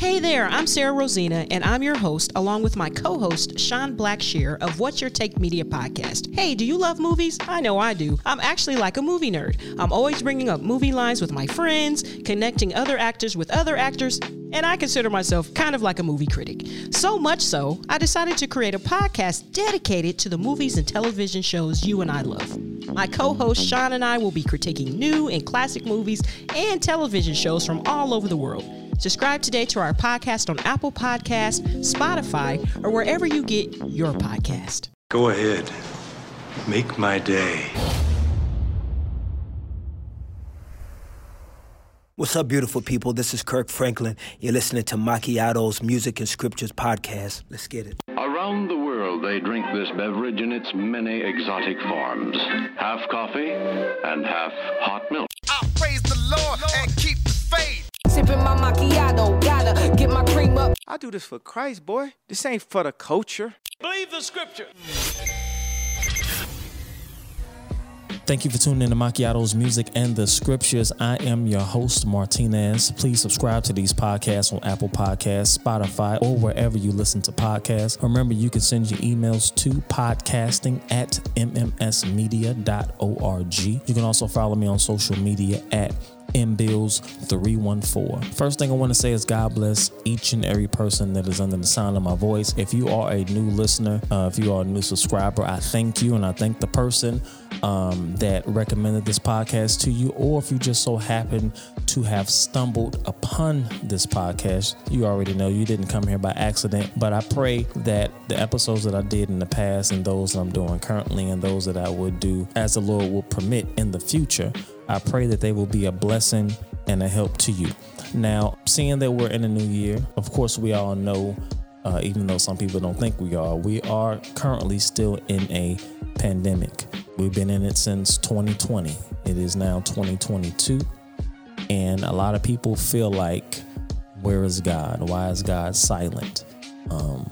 Hey there, I'm Sarah Rosina, and I'm your host, along with my co host, Sean Blackshear of What's Your Take Media podcast. Hey, do you love movies? I know I do. I'm actually like a movie nerd. I'm always bringing up movie lines with my friends, connecting other actors with other actors, and I consider myself kind of like a movie critic. So much so, I decided to create a podcast dedicated to the movies and television shows you and I love. My co host Sean and I will be critiquing new and classic movies and television shows from all over the world. Subscribe today to our podcast on Apple Podcasts, Spotify, or wherever you get your podcast. Go ahead. Make my day. What's up, beautiful people? This is Kirk Franklin. You're listening to Macchiato's Music and Scriptures podcast. Let's get it. Around the world, they drink this beverage in its many exotic forms half coffee and half hot milk. I praise the Lord and keep the faith. Sipping my macchiato, gotta get my cream up. I do this for Christ, boy. This ain't for the culture. Believe the scripture. Thank you for tuning in to Macchiato's Music and the Scriptures. I am your host, Martinez. Please subscribe to these podcasts on Apple Podcasts, Spotify, or wherever you listen to podcasts. Remember, you can send your emails to podcasting at mmsmedia.org. You can also follow me on social media at mbills314. First thing I want to say is God bless each and every person that is under the sound of my voice. If you are a new listener, uh, if you are a new subscriber, I thank you and I thank the person um, that recommended this podcast to you, or if you just so happen to have stumbled upon this podcast, you already know you didn't come here by accident. But I pray that the episodes that I did in the past and those that I'm doing currently and those that I would do as the Lord will permit in the future I pray that they will be a blessing and a help to you. Now, seeing that we're in a new year, of course, we all know, uh, even though some people don't think we are, we are currently still in a pandemic. We've been in it since 2020. It is now 2022. And a lot of people feel like, where is God? Why is God silent? Um,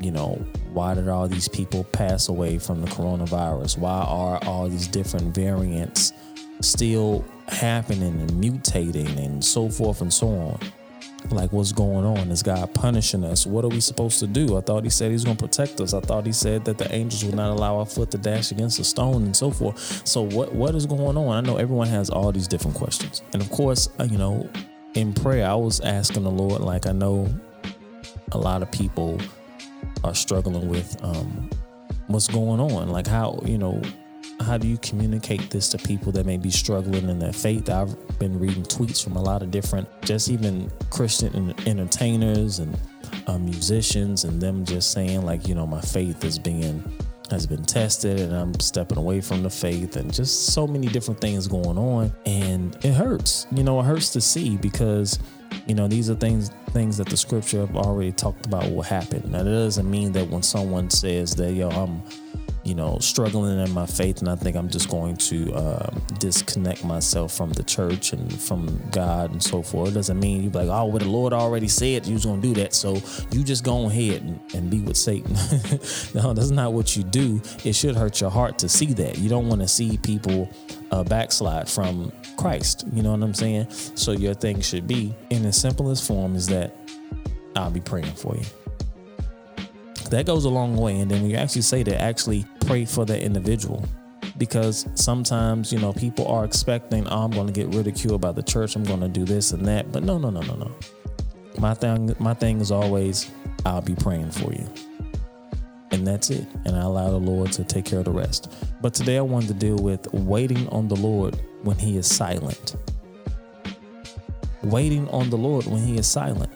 you know, why did all these people pass away from the coronavirus? Why are all these different variants? Still happening and mutating and so forth and so on. Like, what's going on? Is God punishing us? What are we supposed to do? I thought He said He's going to protect us. I thought He said that the angels would not allow our foot to dash against a stone and so forth. So, what what is going on? I know everyone has all these different questions, and of course, uh, you know, in prayer, I was asking the Lord. Like, I know a lot of people are struggling with um, what's going on. Like, how you know how do you communicate this to people that may be struggling in their faith? I've been reading tweets from a lot of different, just even Christian entertainers and uh, musicians, and them just saying like, you know, my faith is being has been tested and I'm stepping away from the faith and just so many different things going on and it hurts. You know, it hurts to see because you know these are things things that the scripture have already talked about will happen. Now that doesn't mean that when someone says that yo I'm you know, struggling in my faith, and I think I'm just going to uh, disconnect myself from the church and from God and so forth. It doesn't mean you be like, oh, well, the Lord already said you was gonna do that, so you just go ahead and, and be with Satan. no, that's not what you do. It should hurt your heart to see that. You don't want to see people uh, backslide from Christ. You know what I'm saying? So your thing should be in the simplest form is that I'll be praying for you that goes a long way. And then when you actually say that, actually pray for that individual. Because sometimes, you know, people are expecting, oh, I'm going to get ridiculed by the church. I'm going to do this and that. But no, no, no, no, no. My thing, my thing is always, I'll be praying for you. And that's it. And I allow the Lord to take care of the rest. But today I wanted to deal with waiting on the Lord when He is silent. Waiting on the Lord when He is silent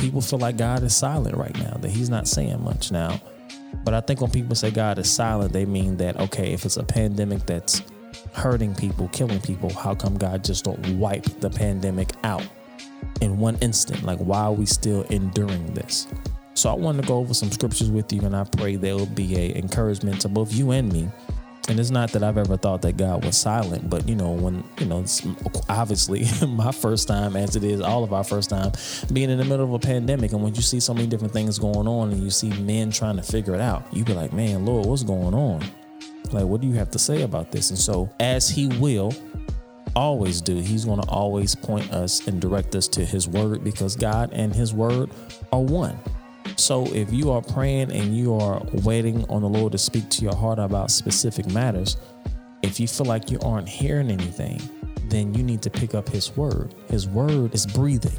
people feel like God is silent right now, that He's not saying much now. But I think when people say God is silent, they mean that, okay, if it's a pandemic that's hurting people, killing people, how come God just don't wipe the pandemic out in one instant? Like, why are we still enduring this? So I wanted to go over some scriptures with you, and I pray there will be a encouragement to both you and me and it's not that I've ever thought that God was silent, but you know, when you know, it's obviously my first time, as it is all of our first time, being in the middle of a pandemic, and when you see so many different things going on, and you see men trying to figure it out, you be like, man, Lord, what's going on? Like, what do you have to say about this? And so, as He will, always do. He's going to always point us and direct us to His Word because God and His Word are one. So if you are praying and you are waiting on the Lord to speak to your heart about specific matters, if you feel like you aren't hearing anything, then you need to pick up His Word. His Word is breathing,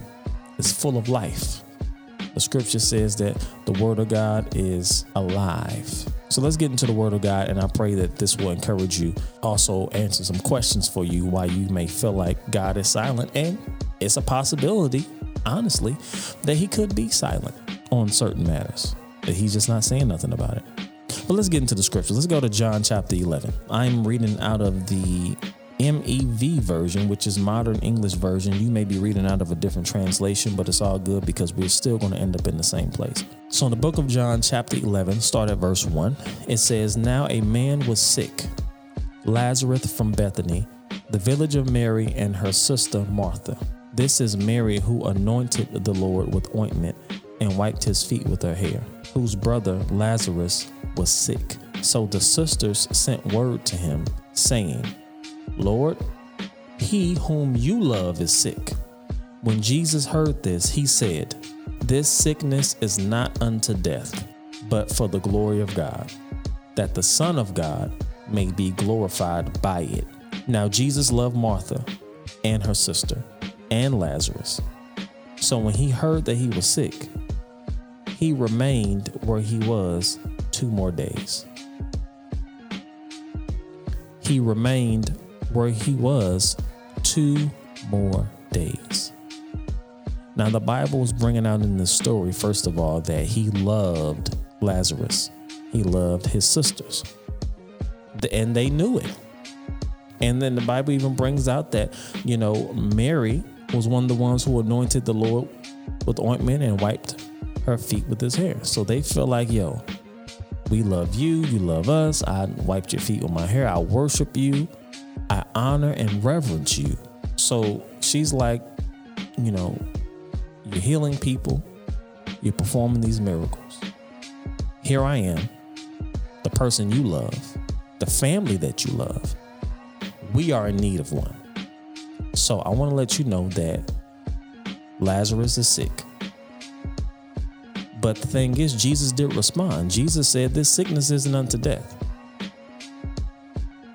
it's full of life. The scripture says that the Word of God is alive. So let's get into the Word of God, and I pray that this will encourage you. Also, answer some questions for you why you may feel like God is silent, and it's a possibility, honestly, that He could be silent on certain matters, that He's just not saying nothing about it. But let's get into the scripture. Let's go to John chapter 11. I'm reading out of the MEV version, which is modern English version. You may be reading out of a different translation, but it's all good because we're still going to end up in the same place. So, in the book of John, chapter 11, start at verse 1, it says, Now a man was sick, Lazarus from Bethany, the village of Mary and her sister Martha. This is Mary who anointed the Lord with ointment and wiped his feet with her hair, whose brother Lazarus was sick. So the sisters sent word to him, saying, Lord, he whom you love is sick. When Jesus heard this, he said, This sickness is not unto death, but for the glory of God, that the Son of God may be glorified by it. Now, Jesus loved Martha and her sister and Lazarus. So when he heard that he was sick, he remained where he was two more days. He remained where he was two more days. Now, the Bible is bringing out in this story, first of all, that he loved Lazarus, he loved his sisters, and they knew it. And then the Bible even brings out that, you know, Mary was one of the ones who anointed the Lord with ointment and wiped her feet with his hair. So they feel like, yo, we love you, you love us. I wiped your feet with my hair. I worship you. I honor and reverence you. So she's like, you know, you're healing people, you're performing these miracles. Here I am, the person you love, the family that you love. We are in need of one. So I want to let you know that Lazarus is sick. But the thing is, Jesus did respond. Jesus said, This sickness isn't unto death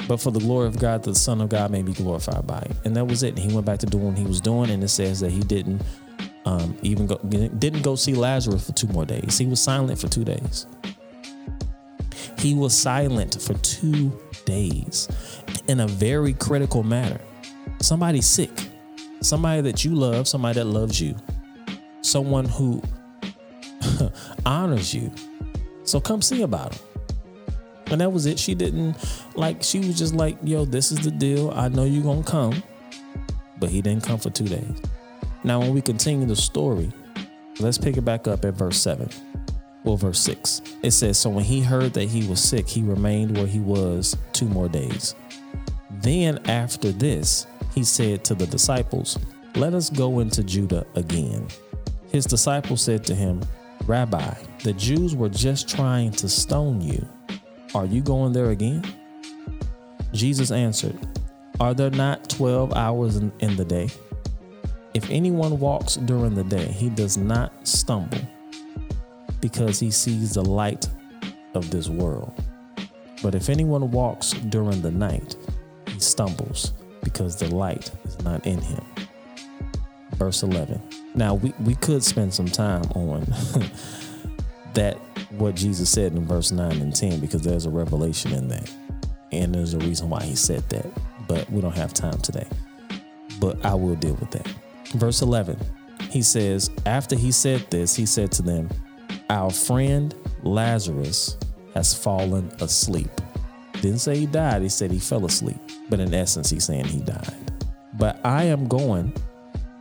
but for the glory of God, the Son of God may be glorified by it. And that was it. He went back to doing what he was doing, and it says that he didn't um, even go didn't go see Lazarus for two more days. He was silent for two days. He was silent for two days in a very critical matter. Somebody sick, somebody that you love, somebody that loves you, someone who honors you. So come see about him. And that was it. She didn't like she was just like, yo, this is the deal. I know you're gonna come. But he didn't come for two days. Now when we continue the story, let's pick it back up at verse 7. Well, verse 6. It says, So when he heard that he was sick, he remained where he was two more days. Then after this, he said to the disciples, Let us go into Judah again. His disciples said to him, Rabbi, the Jews were just trying to stone you are you going there again? Jesus answered, Are there not 12 hours in, in the day? If anyone walks during the day, he does not stumble because he sees the light of this world. But if anyone walks during the night, he stumbles because the light is not in him. Verse 11. Now, we, we could spend some time on that what Jesus said in verse 9 and 10 because there's a revelation in that. And there's a reason why he said that. But we don't have time today. But I will deal with that. Verse 11, he says, After he said this, he said to them, Our friend Lazarus has fallen asleep. Didn't say he died, he said he fell asleep. But in essence, he's saying he died. But I am going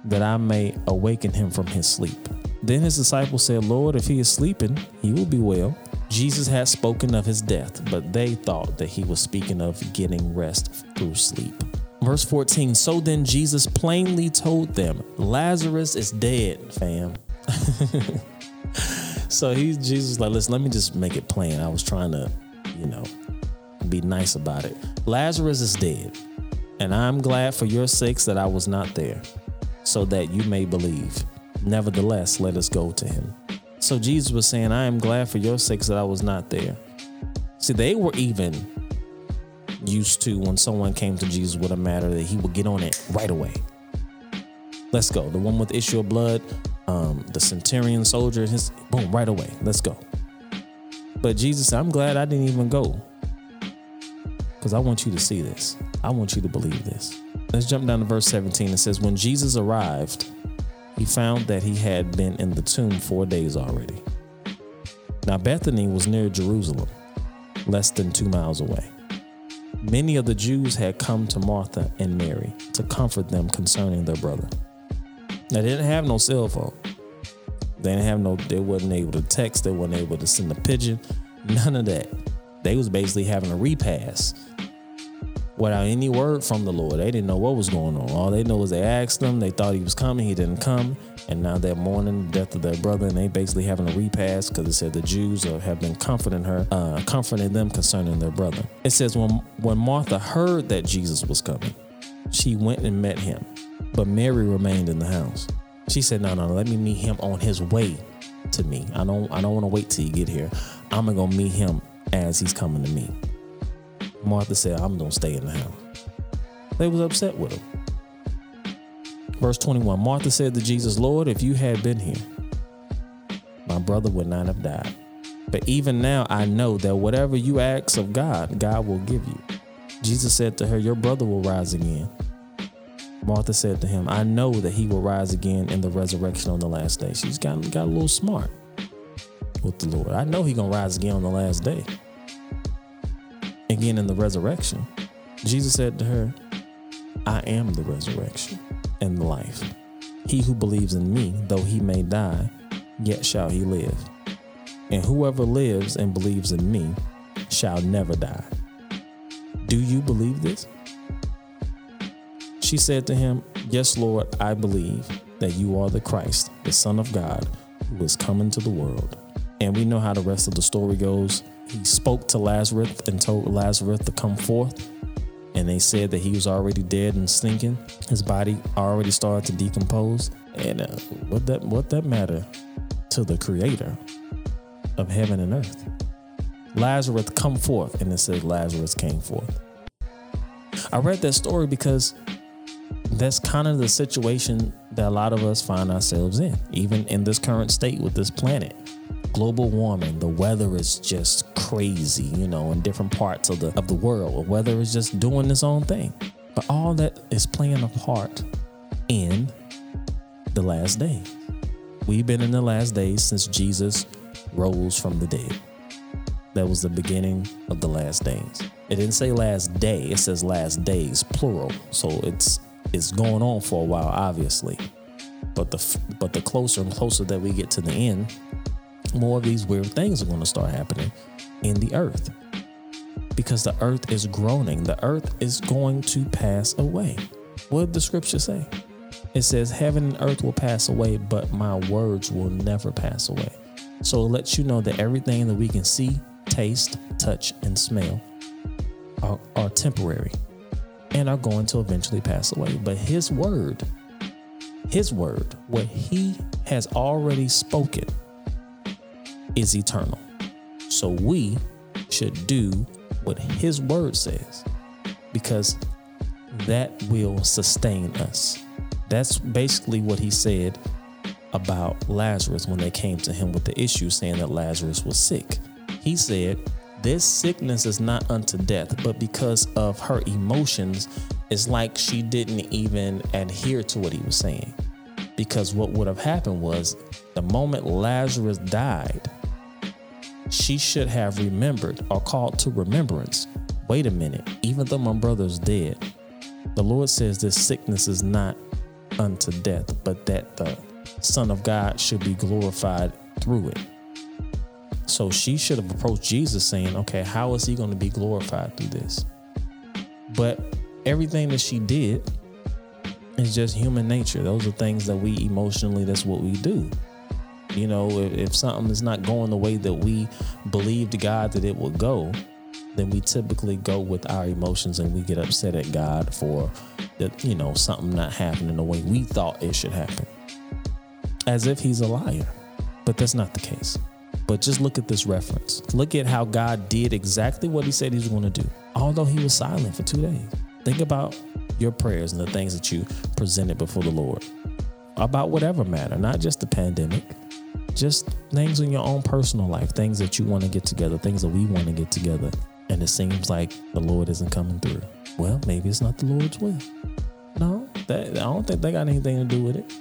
that I may awaken him from his sleep. Then his disciples said, Lord, if he is sleeping, he will be well. Jesus had spoken of his death, but they thought that he was speaking of getting rest through sleep. Verse 14 So then Jesus plainly told them, Lazarus is dead, fam. so he's Jesus like, listen, let me just make it plain. I was trying to, you know, be nice about it. Lazarus is dead. And I'm glad for your sakes that I was not there, so that you may believe. Nevertheless, let us go to him. So Jesus was saying, I am glad for your sakes that I was not there. See, they were even used to when someone came to Jesus with a matter that he would get on it right away. Let's go. The one with the issue of blood, um, the centurion soldier, his boom, right away. Let's go. But Jesus, I'm glad I didn't even go. Because I want you to see this. I want you to believe this. Let's jump down to verse 17. It says, When Jesus arrived, he found that he had been in the tomb four days already. Now, Bethany was near Jerusalem, less than two miles away. Many of the Jews had come to Martha and Mary to comfort them concerning their brother. Now, they didn't have no cell phone. They didn't have no, they wasn't able to text, they weren't able to send a pigeon, none of that. They was basically having a repass without any word from the Lord. They didn't know what was going on. All they know is they asked him, they thought he was coming, he didn't come, and now they're mourning the death of their brother, and they basically having a repass because it said the Jews have been comforting her, uh, comforting them concerning their brother. It says when when Martha heard that Jesus was coming, she went and met him, but Mary remained in the house. She said, "No, no, no let me meet him on his way to me. I don't, I don't want to wait till you get here. I'm gonna go meet him as he's coming to me." Martha said, I'm gonna stay in the house. They was upset with him. Verse 21 Martha said to Jesus, Lord, if you had been here, my brother would not have died. But even now I know that whatever you ask of God, God will give you. Jesus said to her, Your brother will rise again. Martha said to him, I know that he will rise again in the resurrection on the last day. She's got, got a little smart with the Lord. I know he gonna rise again on the last day again in the resurrection. Jesus said to her, I am the resurrection and the life. He who believes in me, though he may die, yet shall he live. And whoever lives and believes in me shall never die. Do you believe this? She said to him, Yes, Lord, I believe that you are the Christ, the Son of God, who is coming to the world. And we know how the rest of the story goes he spoke to Lazarus and told Lazarus to come forth. And they said that he was already dead and stinking. His body already started to decompose. And uh, what that what that matter to the Creator of heaven and earth? Lazarus come forth, and it says Lazarus came forth. I read that story because that's kind of the situation that a lot of us find ourselves in, even in this current state with this planet global warming, the weather is just crazy, you know, in different parts of the of the world. The weather is just doing its own thing. But all that is playing a part in the last day. We've been in the last days since Jesus rose from the dead. That was the beginning of the last days. It didn't say last day, it says last days, plural. So it's it's going on for a while, obviously. But the but the closer and closer that we get to the end, more of these weird things are going to start happening in the earth because the earth is groaning. The earth is going to pass away. What did the scripture say? It says, Heaven and earth will pass away, but my words will never pass away. So it lets you know that everything that we can see, taste, touch, and smell are, are temporary and are going to eventually pass away. But His word, His word, what He has already spoken, is eternal. So we should do what his word says because that will sustain us. That's basically what he said about Lazarus when they came to him with the issue saying that Lazarus was sick. He said, This sickness is not unto death, but because of her emotions, it's like she didn't even adhere to what he was saying. Because what would have happened was the moment Lazarus died, she should have remembered or called to remembrance. Wait a minute, even though my brother's dead, the Lord says this sickness is not unto death, but that the Son of God should be glorified through it. So she should have approached Jesus saying, okay, how is he going to be glorified through this? But everything that she did is just human nature. Those are things that we emotionally, that's what we do. You know, if, if something is not going the way that we believed God that it would go, then we typically go with our emotions and we get upset at God for that, you know, something not happening the way we thought it should happen. As if he's a liar. But that's not the case. But just look at this reference. Look at how God did exactly what he said he was going to do, although he was silent for two days. Think about your prayers and the things that you presented before the Lord about whatever matter, not just the pandemic, just things in your own personal life, things that you want to get together, things that we want to get together. And it seems like the Lord isn't coming through. Well, maybe it's not the Lord's will. No, that, I don't think they got anything to do with it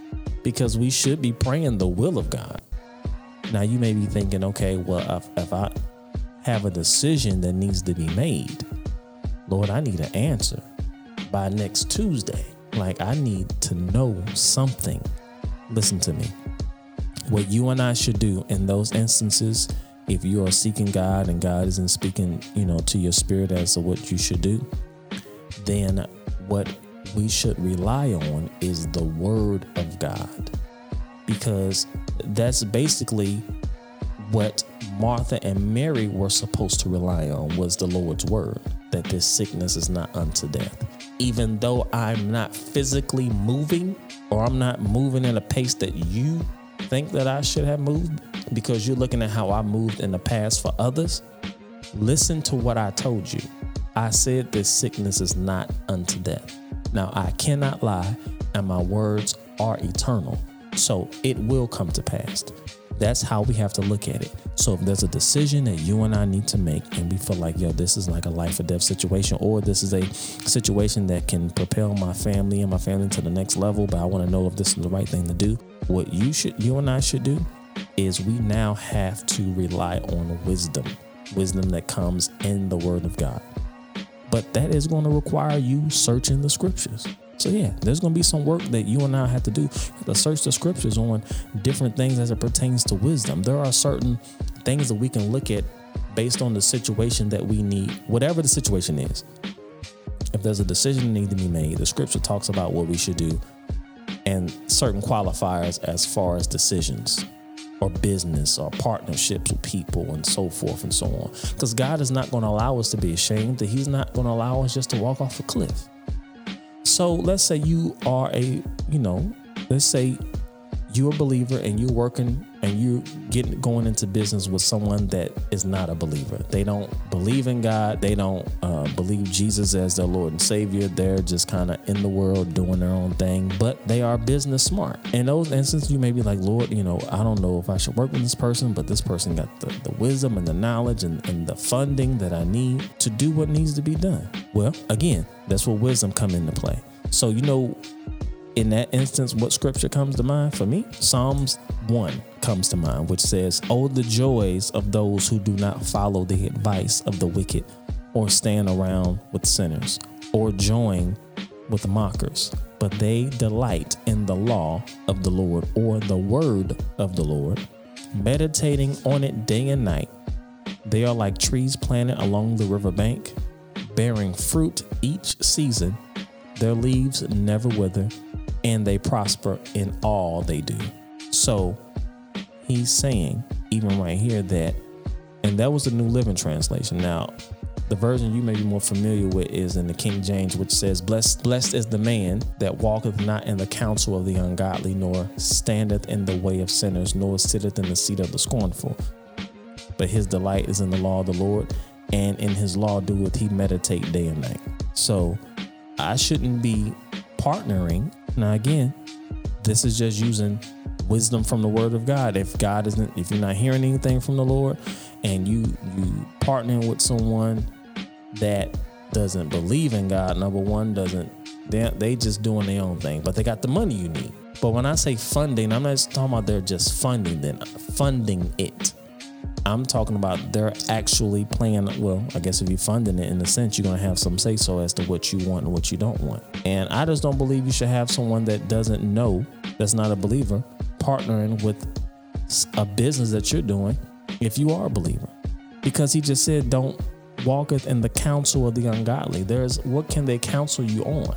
because we should be praying the will of God. Now, you may be thinking, okay, well, if, if I have a decision that needs to be made, Lord, I need an answer by next Tuesday. Like, I need to know something. Listen to me. What you and I should do in those instances, if you are seeking God and God isn't speaking, you know, to your spirit as to what you should do, then what we should rely on is the word of God. Because that's basically what Martha and Mary were supposed to rely on was the Lord's word that this sickness is not unto death. Even though I'm not physically moving or I'm not moving at a pace that you think that I should have moved because you're looking at how I moved in the past for others, listen to what I told you. I said this sickness is not unto death. Now I cannot lie, and my words are eternal. So it will come to pass. That's how we have to look at it. So if there's a decision that you and I need to make, and we feel like, yo, this is like a life or death situation, or this is a situation that can propel my family and my family to the next level, but I want to know if this is the right thing to do, what you should, you and I should do, is we now have to rely on wisdom, wisdom that comes in the Word of God. But that is going to require you searching the scriptures. So yeah, there's to be some work that you and I have to do to search the scriptures on different things as it pertains to wisdom. There are certain things that we can look at based on the situation that we need, whatever the situation is. If there's a decision that needs to be made, the scripture talks about what we should do and certain qualifiers as far as decisions or business or partnerships with people and so forth and so on. Because God is not going to allow us to be ashamed, that He's not going to allow us just to walk off a cliff. So let's say you are a, you know, let's say you're a believer and you're working and you getting going into business with someone that is not a believer. They don't believe in God. They don't uh, believe Jesus as their Lord and Savior. They're just kind of in the world doing their own thing, but they are business smart. In those instances, you may be like, Lord, you know, I don't know if I should work with this person, but this person got the, the wisdom and the knowledge and, and the funding that I need to do what needs to be done. Well, again, that's where wisdom come into play. So you know in that instance, what scripture comes to mind for me? Psalms 1 comes to mind, which says, Oh, the joys of those who do not follow the advice of the wicked, or stand around with sinners, or join with mockers, but they delight in the law of the Lord, or the word of the Lord, meditating on it day and night. They are like trees planted along the riverbank, bearing fruit each season. Their leaves never wither and they prosper in all they do. So he's saying, even right here, that, and that was the New Living Translation. Now, the version you may be more familiar with is in the King James, which says, Blessed, blessed is the man that walketh not in the counsel of the ungodly, nor standeth in the way of sinners, nor sitteth in the seat of the scornful. But his delight is in the law of the Lord, and in his law doeth he meditate day and night. So I shouldn't be partnering now, again, this is just using wisdom from the Word of God. If God isn't, if you're not hearing anything from the Lord, and you you partnering with someone that doesn't believe in God, number one, doesn't they they just doing their own thing, but they got the money you need. But when I say funding, I'm not just talking about they're just funding them, funding it. I'm talking about they're actually playing. Well, I guess if you're funding it in a sense, you're gonna have some say so as to what you want and what you don't want. And I just don't believe you should have someone that doesn't know, that's not a believer, partnering with a business that you're doing if you are a believer. Because he just said, don't walketh in the counsel of the ungodly. There's what can they counsel you on?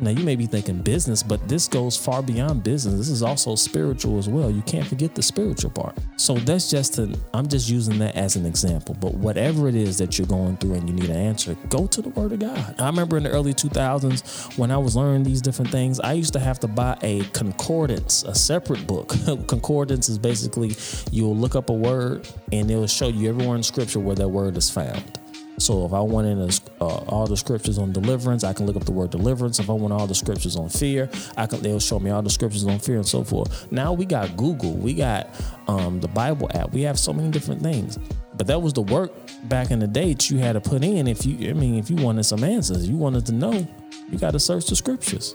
Now you may be thinking business, but this goes far beyond business. This is also spiritual as well. You can't forget the spiritual part. So that's just an I'm just using that as an example. But whatever it is that you're going through and you need an answer, go to the word of God. I remember in the early 2000s when I was learning these different things, I used to have to buy a concordance, a separate book. concordance is basically you'll look up a word and it'll show you everywhere in scripture where that word is found. So if I wanted uh, all the scriptures on deliverance, I can look up the word deliverance. If I want all the scriptures on fear, I can they'll show me all the scriptures on fear and so forth. Now we got Google, we got um, the Bible app, we have so many different things. But that was the work back in the day that you had to put in. If you, I mean, if you wanted some answers, you wanted to know, you got to search the scriptures.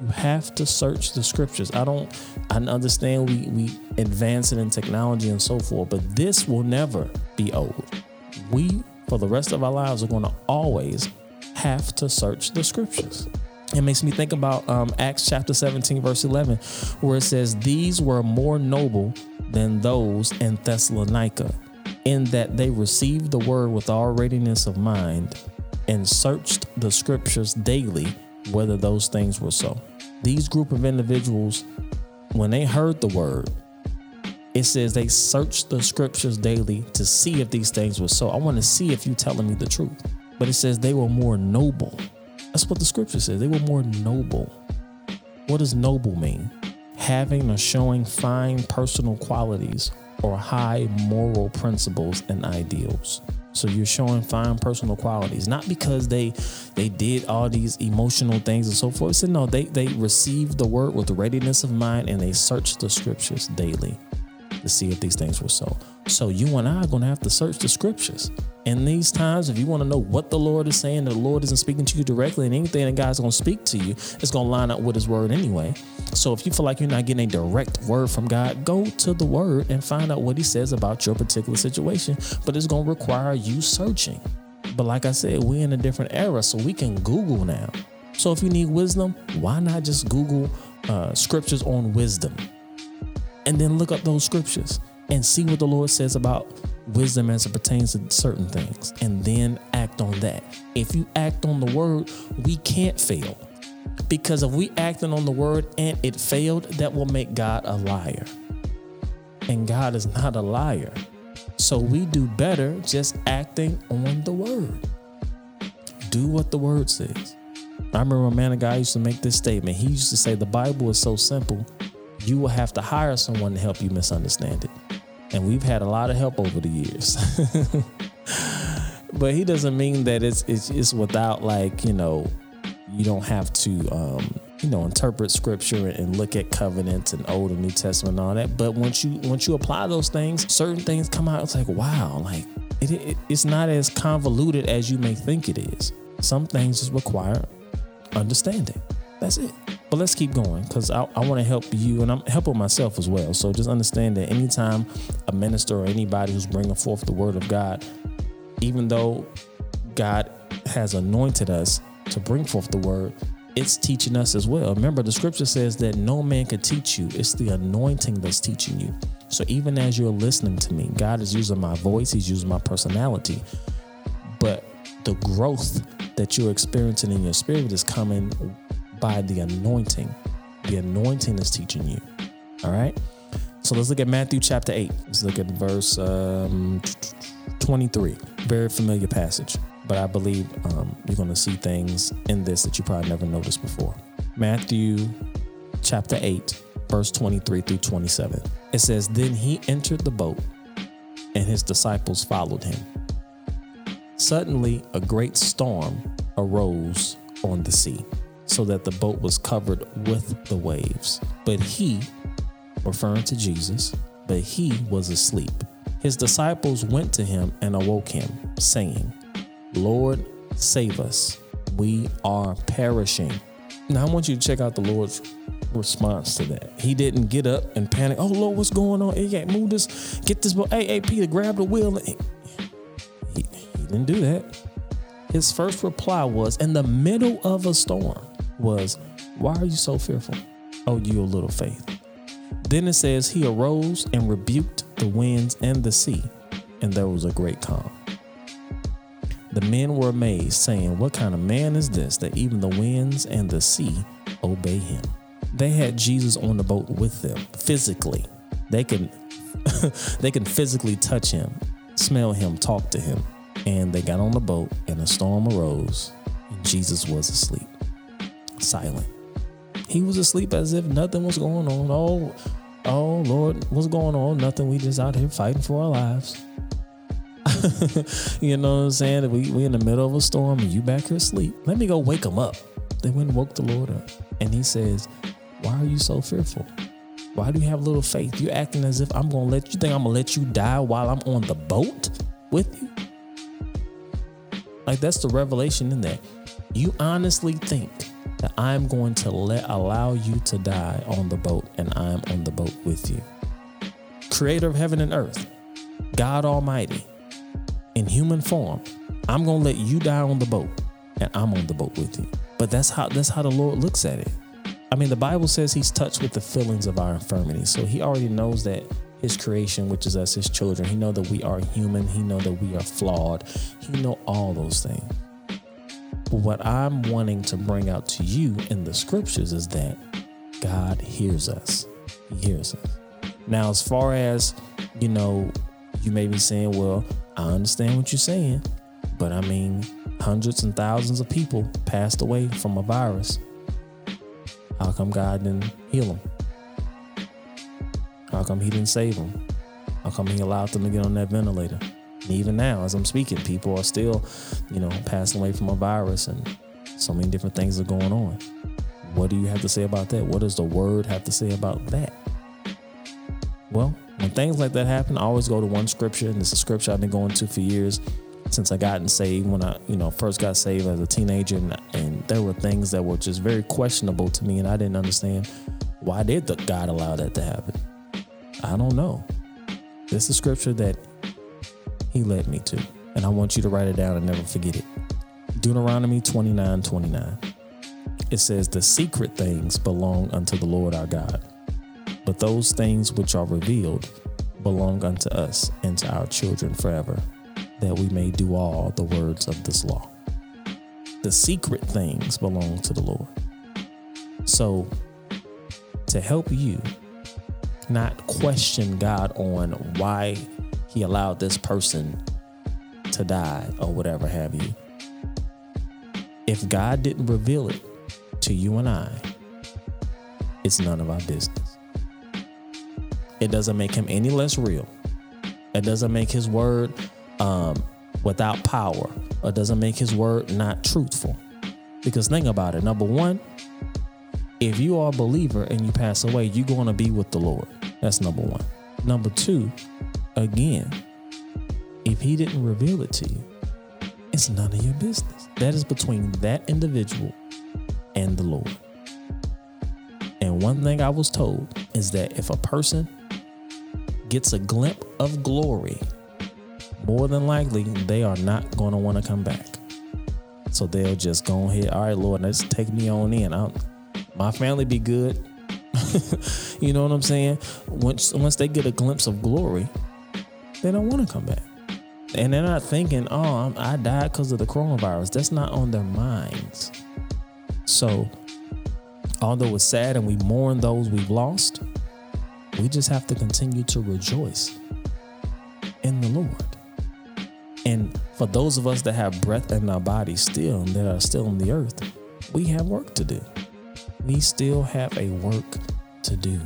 You have to search the scriptures. I don't, I understand we we advancing in technology and so forth, but this will never be old. We for the rest of our lives we are going to always have to search the scriptures. It makes me think about um, Acts chapter 17, verse 11, where it says, These were more noble than those in Thessalonica, in that they received the word with all readiness of mind and searched the scriptures daily whether those things were so. These group of individuals, when they heard the word, it says they searched the scriptures daily to see if these things were so. I want to see if you telling me the truth. But it says they were more noble. That's what the scripture says. They were more noble. What does noble mean? Having or showing fine personal qualities or high moral principles and ideals. So you're showing fine personal qualities, not because they they did all these emotional things and so forth. So no, they they received the word with readiness of mind and they searched the scriptures daily to see if these things were so. So you and I are going to have to search the scriptures. In these times, if you want to know what the Lord is saying, the Lord isn't speaking to you directly, and anything that God's going to speak to you is going to line up with His word anyway. So if you feel like you're not getting a direct word from God, go to the word and find out what He says about your particular situation. But it's going to require you searching. But like I said, we're in a different era, so we can Google now. So if you need wisdom, why not just Google uh, scriptures on wisdom? And then look up those scriptures and see what the Lord says about wisdom as it pertains to certain things and then act on that. If you act on the word, we can't fail. Because if we acted on the word and it failed, that will make God a liar. And God is not a liar. So we do better just acting on the word. Do what the word says. I remember a man, a guy used to make this statement. He used to say, The Bible is so simple, you will have to hire someone to help you misunderstand it. And we've had a lot of help over the years. but he doesn't mean that it's, it's it's without like, you know, you don't have to um, you know, interpret scripture and look at covenants and Old and New Testament and all that. But once you once you apply those things, certain things come out. It's like, wow, like it, it, it's not as convoluted as you may think it is. Some things just require understanding. That's it. But let's keep going because I, I want to help you and I'm helping myself as well. So just understand that anytime a minister or anybody who's bringing forth the word of God, even though God has anointed us to bring forth the word, it's teaching us as well. Remember, the scripture says that no man can teach you, it's the anointing that's teaching you. So even as you're listening to me, God is using my voice, He's using my personality. But the growth that you're experiencing in your spirit is coming by the anointing. The anointing is teaching you. All right. So let's look at Matthew chapter 8. Let's look at verse um, 23. Very familiar passage, but I believe um, you're going to see things in this that you probably never noticed before. Matthew chapter 8, verse 23 through 27. It says, Then he entered the boat, and his disciples followed him. Suddenly, a great storm arose on the sea so that the boat was covered with the waves. But he, referring to Jesus, but he was asleep. His disciples went to him and awoke him, saying, Lord, save us. We are perishing. Now, I want you to check out the Lord's response to that. He didn't get up and panic. Oh, Lord, what's going on? Hey, yeah, move this, get this boat. Hey, hey, Peter, grab the wheel. He, he didn't do that. His first reply was in the middle of a storm was, Why are you so fearful? Oh, you a little faith. Then it says, He arose and rebuked the winds and the sea, and there was a great calm. The men were amazed, saying, What kind of man is this that even the winds and the sea obey him? They had Jesus on the boat with them physically. They can they can physically touch him, smell him, talk to him. And they got on the boat and a storm arose and Jesus was asleep. Silent. He was asleep as if nothing was going on. Oh, oh Lord, what's going on? Nothing. We just out here fighting for our lives. you know what I'm saying? We we in the middle of a storm and you back here asleep. Let me go wake him up. They went and woke the Lord up. And he says, Why are you so fearful? Why do you have little faith? You're acting as if I'm gonna let you think I'm gonna let you die while I'm on the boat with you? Like that's the revelation in that. You honestly think that I'm going to let allow you to die on the boat and I'm on the boat with you. Creator of heaven and earth, God Almighty, in human form, I'm gonna let you die on the boat and I'm on the boat with you. But that's how that's how the Lord looks at it. I mean, the Bible says he's touched with the feelings of our infirmities. So he already knows that his creation, which is us, his children, he know that we are human. He know that we are flawed. He know all those things. But what I'm wanting to bring out to you in the scriptures is that God hears us. He hears us. Now, as far as, you know, you may be saying, well, I understand what you're saying, but I mean, hundreds and thousands of people passed away from a virus. How come God didn't heal them? How come He didn't save them? How come He allowed them to get on that ventilator? Even now, as I'm speaking, people are still, you know, passing away from a virus and so many different things are going on. What do you have to say about that? What does the word have to say about that? Well, when things like that happen, I always go to one scripture, and it's a scripture I've been going to for years since I gotten saved. When I, you know, first got saved as a teenager, and, and there were things that were just very questionable to me, and I didn't understand why did God allow that to happen. I don't know. This is scripture that He led me to, and I want you to write it down and never forget it. Deuteronomy 29 29. It says, The secret things belong unto the Lord our God but those things which are revealed belong unto us and to our children forever, that we may do all the words of this law. The secret things belong to the Lord. So, to help you not question God on why He allowed this person to die or whatever have you, if God didn't reveal it to you and I, it's none of our business. It doesn't make him any less real. It doesn't make his word um, without power. It doesn't make his word not truthful. Because think about it. Number one, if you are a believer and you pass away, you're going to be with the Lord. That's number one. Number two, again, if he didn't reveal it to you, it's none of your business. That is between that individual and the Lord. And one thing I was told is that if a person gets a glimpse of glory, more than likely they are not going to want to come back. So they'll just go ahead. All right, Lord, let's take me on in. I'll, my family be good. you know what I'm saying? Once once they get a glimpse of glory, they don't want to come back, and they're not thinking, "Oh, I died because of the coronavirus." That's not on their minds. So, although it's sad and we mourn those we've lost, we just have to continue to rejoice in the Lord. And for those of us that have breath in our bodies still and that are still on the earth, we have work to do. We still have a work to do.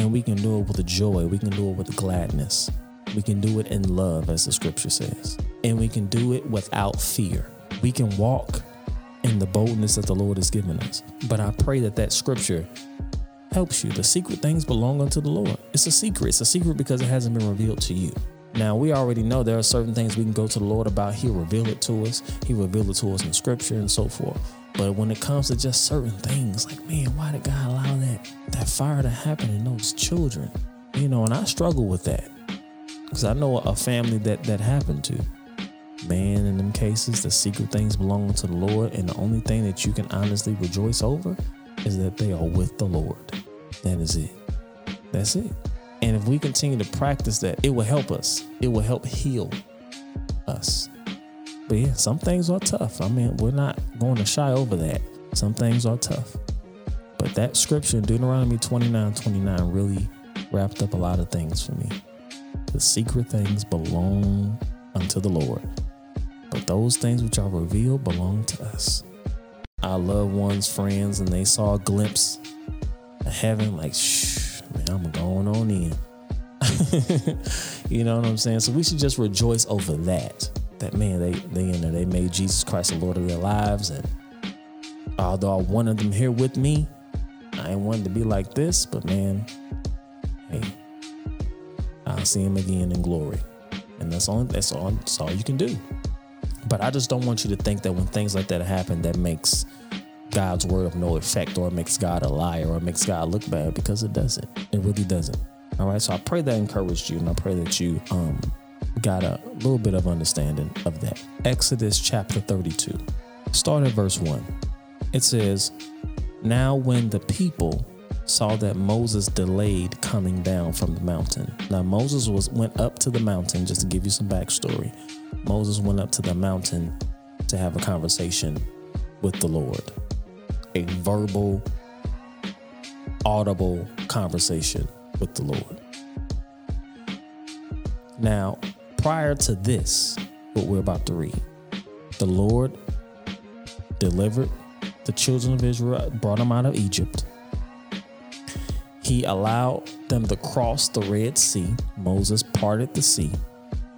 And we can do it with joy. We can do it with gladness. We can do it in love, as the scripture says. And we can do it without fear. We can walk in the boldness that the Lord has given us. But I pray that that scripture helps you. The secret things belong unto the Lord. It's a secret. It's a secret because it hasn't been revealed to you. Now, we already know there are certain things we can go to the Lord about. He'll reveal it to us, He'll reveal it to us in scripture and so forth. But when it comes to just certain things, like, man, why did God allow that, that fire to happen in those children? You know, and I struggle with that because I know a family that that happened to. Man, in them cases, the secret things belong to the Lord, and the only thing that you can honestly rejoice over is that they are with the Lord. That is it. That's it. And if we continue to practice that, it will help us. It will help heal us. But yeah, some things are tough. I mean, we're not going to shy over that. Some things are tough. But that scripture Deuteronomy 29 29 really wrapped up a lot of things for me. The secret things belong unto the Lord, but those things which are revealed belong to us. Our loved ones, friends, and they saw a glimpse of heaven, like, shh, man, I'm going on in. you know what I'm saying? So we should just rejoice over that. That man, they they you know they made Jesus Christ the Lord of their lives, and although I wanted them here with me, I ain't wanted to be like this, but man, hey, I'll see him again in glory, and that's all. That's all. That's all you can do. But I just don't want you to think that when things like that happen, that makes God's word of no effect, or makes God a liar, or makes God look bad, because it doesn't. It really doesn't. All right. So I pray that encouraged you, and I pray that you um got a little bit of understanding of that. Exodus chapter 32. Start at verse 1. It says, Now when the people saw that Moses delayed coming down from the mountain. Now Moses was went up to the mountain, just to give you some backstory. Moses went up to the mountain to have a conversation with the Lord. A verbal, audible conversation with the Lord. Now, prior to this, what we're about to read, the Lord delivered the children of Israel, brought them out of Egypt. He allowed them to cross the Red Sea. Moses parted the sea.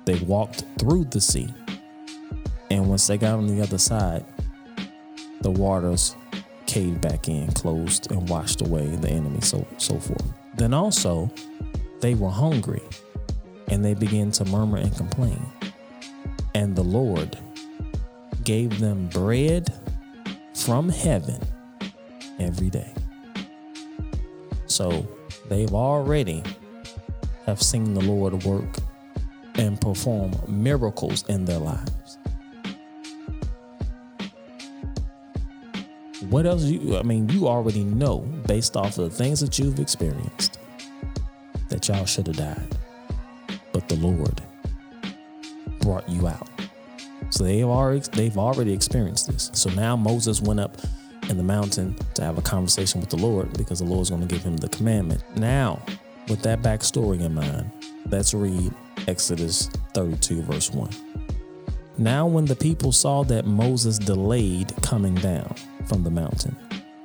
They walked through the sea. And once they got on the other side, the waters caved back in, closed, and washed away the enemy, so so forth. Then also, they were hungry and they began to murmur and complain. And the Lord gave them bread from heaven every day. So they've already have seen the Lord work and perform miracles in their lives. What else you I mean you already know based off of the things that you've experienced that y'all should have died but the Lord brought you out. So they've already they've already experienced this. So now Moses went up in the mountain to have a conversation with the Lord because the Lord's going to give him the commandment. Now, with that backstory in mind, let's read Exodus 32, verse 1. Now, when the people saw that Moses delayed coming down from the mountain,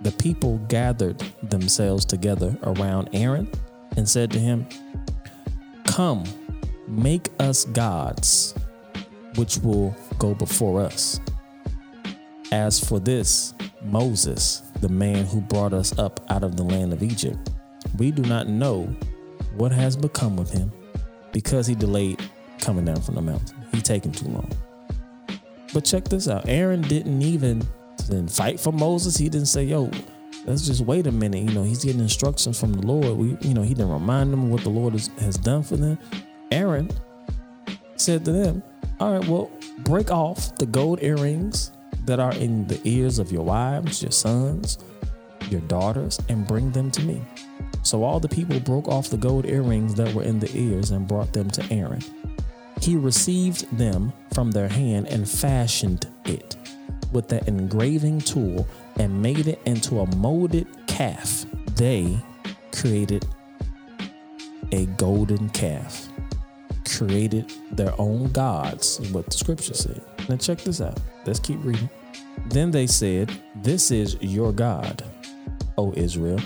the people gathered themselves together around Aaron and said to him, Come, Make us gods, which will go before us. As for this, Moses, the man who brought us up out of the land of Egypt, we do not know what has become of him because he delayed coming down from the mountain. He taken too long. But check this out. Aaron didn't even didn't fight for Moses. He didn't say, yo, let's just wait a minute. You know, he's getting instructions from the Lord. We, you know, he didn't remind them what the Lord has, has done for them. Aaron said to them, All right, well, break off the gold earrings that are in the ears of your wives, your sons, your daughters, and bring them to me. So all the people broke off the gold earrings that were in the ears and brought them to Aaron. He received them from their hand and fashioned it with the engraving tool and made it into a molded calf. They created a golden calf created their own gods, what the scripture said. Now, check this out. Let's keep reading. Then they said, This is your God, O Israel,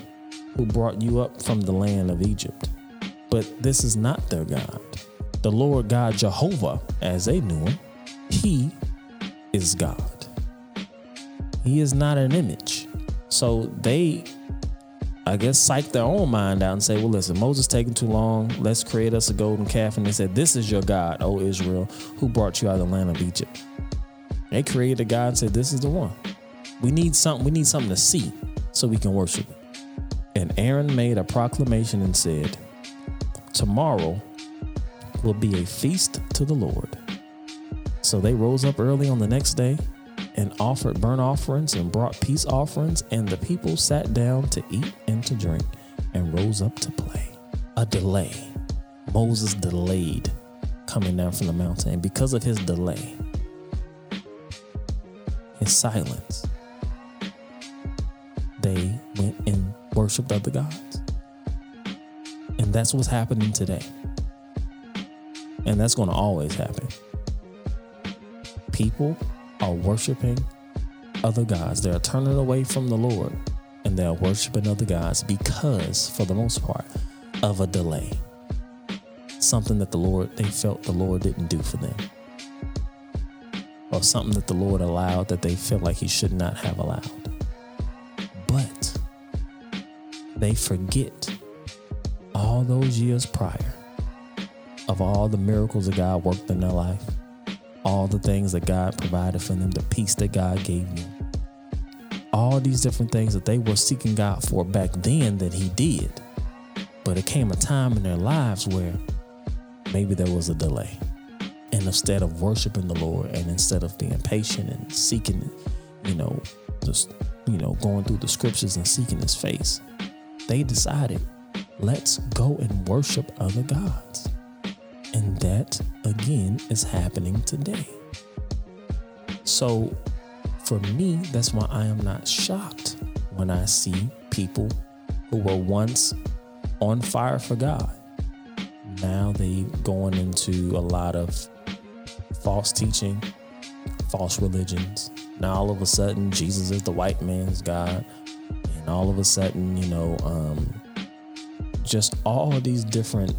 who brought you up from the land of Egypt. But this is not their God. The Lord God Jehovah, as they knew him, he is God. He is not an image. So they I guess, psych their own mind out and say, well, listen, Moses taking too long. Let's create us a golden calf. And they said, this is your God, O Israel, who brought you out of the land of Egypt. They created a God and said, this is the one. We need something. We need something to see so we can worship. And Aaron made a proclamation and said, tomorrow will be a feast to the Lord. So they rose up early on the next day and offered burnt offerings and brought peace offerings, and the people sat down to eat and to drink and rose up to play. A delay. Moses delayed coming down from the mountain, and because of his delay, his silence. They went and worshiped other gods. And that's what's happening today. And that's going to always happen. People are worshiping other gods. They're turning away from the Lord and they're worshiping other gods because, for the most part, of a delay. Something that the Lord, they felt the Lord didn't do for them. Or something that the Lord allowed that they felt like He should not have allowed. But they forget all those years prior of all the miracles that God worked in their life, all the things that God provided for them, the peace that God gave them, all these different things that they were seeking God for back then that He did. But it came a time in their lives where maybe there was a delay. And instead of worshiping the Lord and instead of being patient and seeking, you know, just, you know, going through the scriptures and seeking his face, they decided, let's go and worship other gods. And that again is happening today. So for me, that's why I am not shocked when I see people who were once on fire for God. Now they going into a lot of false teaching, false religions. Now all of a sudden Jesus is the white man's God. And all of a sudden, you know, um, just all these different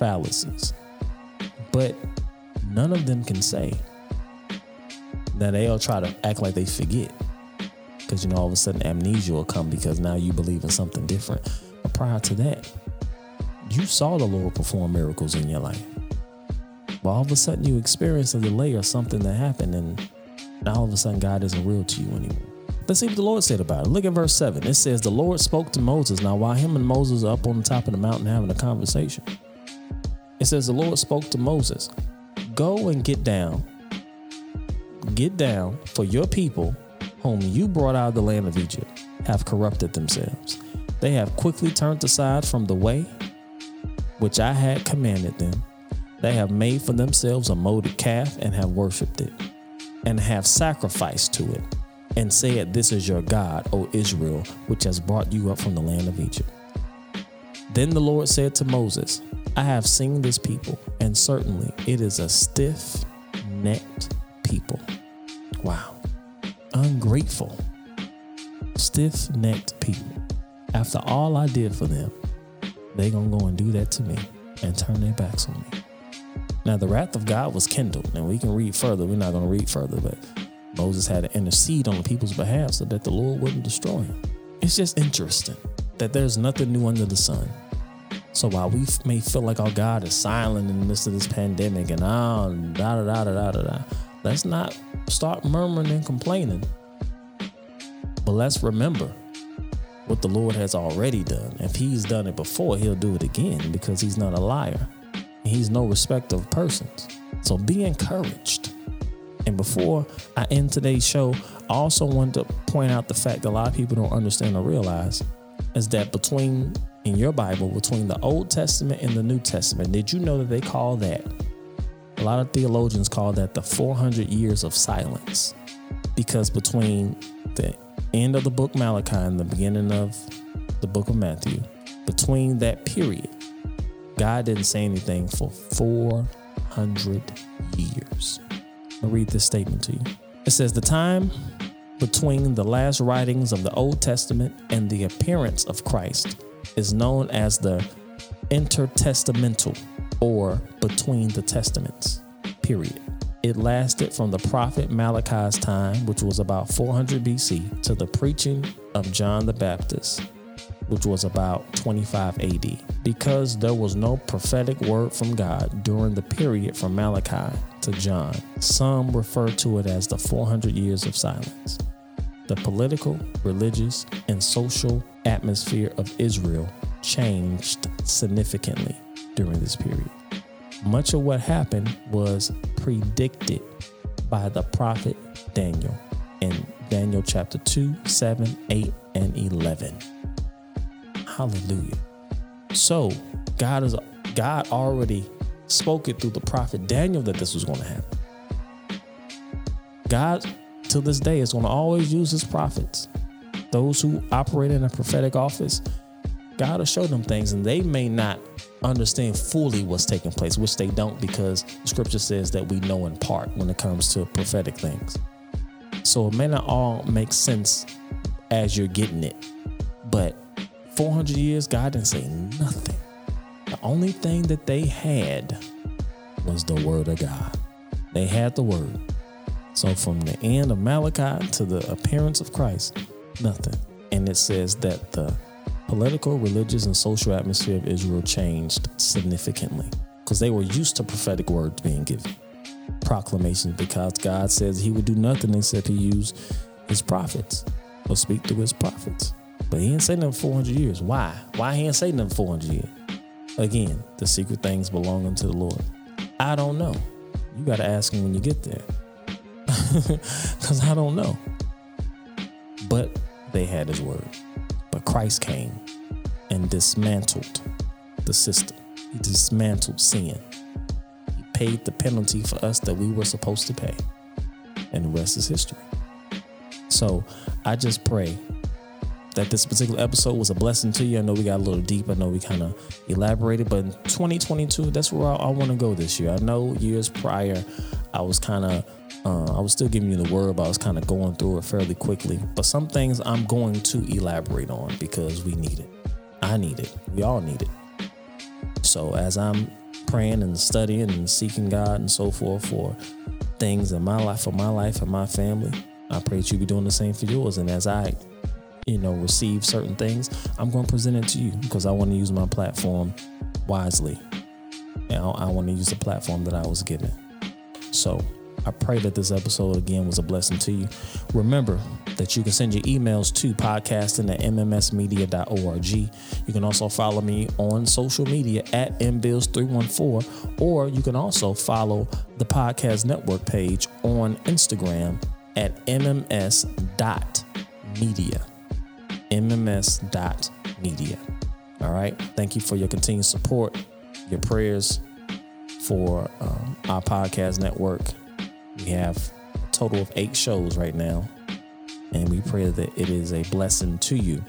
fallacies. But none of them can say that they'll try to act like they forget. Because, you know, all of a sudden amnesia will come because now you believe in something different. But prior to that, you saw the Lord perform miracles in your life. But all of a sudden you experience a delay or something that happened, and now all of a sudden God isn't real to you anymore. Let's see what the Lord said about it. Look at verse 7. It says, The Lord spoke to Moses. Now, while him and Moses are up on the top of the mountain having a conversation, it says, The Lord spoke to Moses, Go and get down. Get down, for your people, whom you brought out of the land of Egypt, have corrupted themselves. They have quickly turned aside from the way which I had commanded them. They have made for themselves a molded calf and have worshipped it, and have sacrificed to it and said, This is your God, O Israel, which has brought you up from the land of Egypt. Then the Lord said to Moses, I have seen this people, and certainly it is a stiff necked people. Wow. Ungrateful, stiff necked people. After all I did for them, they gonna go and do that to me and turn their backs on me. Now the wrath of God was kindled, and we can read further. We're not gonna read further, but Moses had to intercede on the people's behalf so that the Lord wouldn't destroy him. It's just interesting that there's nothing new under the sun. So while we may feel like our God is silent in the midst of this pandemic and ah da da da da da da, let's not start murmuring and complaining. But let's remember what the Lord has already done. If He's done it before, He'll do it again because He's not a liar. He's no respecter of persons. So be encouraged. And before I end today's show, I also wanted to point out the fact that a lot of people don't understand or realize is that between in your Bible, between the Old Testament and the New Testament, did you know that they call that? A lot of theologians call that the 400 years of silence. Because between the end of the book Malachi and the beginning of the book of Matthew, between that period, God didn't say anything for 400 years. I'll read this statement to you. It says, The time between the last writings of the Old Testament and the appearance of Christ is known as the intertestamental or between the testaments, period. It lasted from the prophet Malachi's time, which was about 400 BC, to the preaching of John the Baptist, which was about 25 AD. Because there was no prophetic word from God during the period from Malachi to John, some refer to it as the 400 years of silence. The political, religious, and social atmosphere of Israel changed significantly during this period. Much of what happened was predicted by the prophet Daniel in Daniel chapter 2, 7, 8, and 11. Hallelujah. So, God is God already spoke it through the prophet Daniel that this was going to happen. God to this day is going to always use his prophets. Those who operate in a prophetic office, God will show them things, and they may not understand fully what's taking place, which they don't because scripture says that we know in part when it comes to prophetic things. So it may not all make sense as you're getting it, but 400 years, God didn't say nothing. The only thing that they had was the word of God. They had the word. So from the end of Malachi to the appearance of Christ, nothing. And it says that the political, religious, and social atmosphere of Israel changed significantly because they were used to prophetic words being given, proclamations, because God says He would do nothing except He use His prophets or speak through His prophets. But He didn't say them 400 years. Why? Why He didn't say them 400 years? Again, the secret things belong unto the Lord. I don't know. You got to ask Him when you get there because I don't know. But they had His word. But Christ came and dismantled the system. He dismantled sin. He paid the penalty for us that we were supposed to pay. And the rest is history. So I just pray that this particular episode was a blessing to you. I know we got a little deep. I know we kind of elaborated, but in 2022, that's where I, I want to go this year. I know years prior, I was kind of uh, I was still giving you the word, but I was kind of going through it fairly quickly. But some things I'm going to elaborate on because we need it. I need it. We all need it. So as I'm praying and studying and seeking God and so forth for things in my life, for my life and my family, I pray that you be doing the same for yours. And as I, you know, receive certain things, I'm going to present it to you because I want to use my platform wisely. Know, I want to use the platform that I was given. So I pray that this episode again was a blessing to you. Remember that you can send your emails to podcasting at mmsmedia.org. You can also follow me on social media at mbills314, or you can also follow the podcast network page on Instagram at mms.media. mms.media. All right. Thank you for your continued support, your prayers for um, our podcast network we have a total of eight shows right now, and we pray that it is a blessing to you.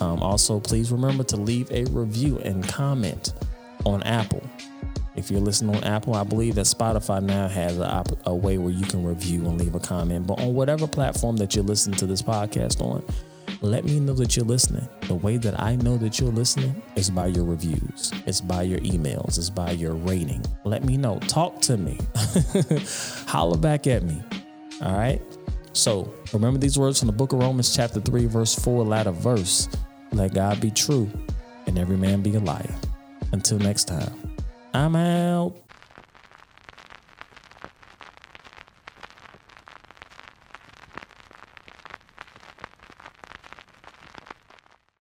Um, also, please remember to leave a review and comment on Apple. If you're listening on Apple, I believe that Spotify now has a, a, way where you can review and leave a comment. But on whatever platform that you're listening to this podcast on, let me know that you're listening. The way that I know that you're listening is by your reviews, it's by your emails, it's by your rating. Let me know. Talk to me. Holler back at me. All right. So remember these words from the book of Romans, chapter 3, verse 4, latter verse. Let God be true and every man be a liar. Until next time, I'm out.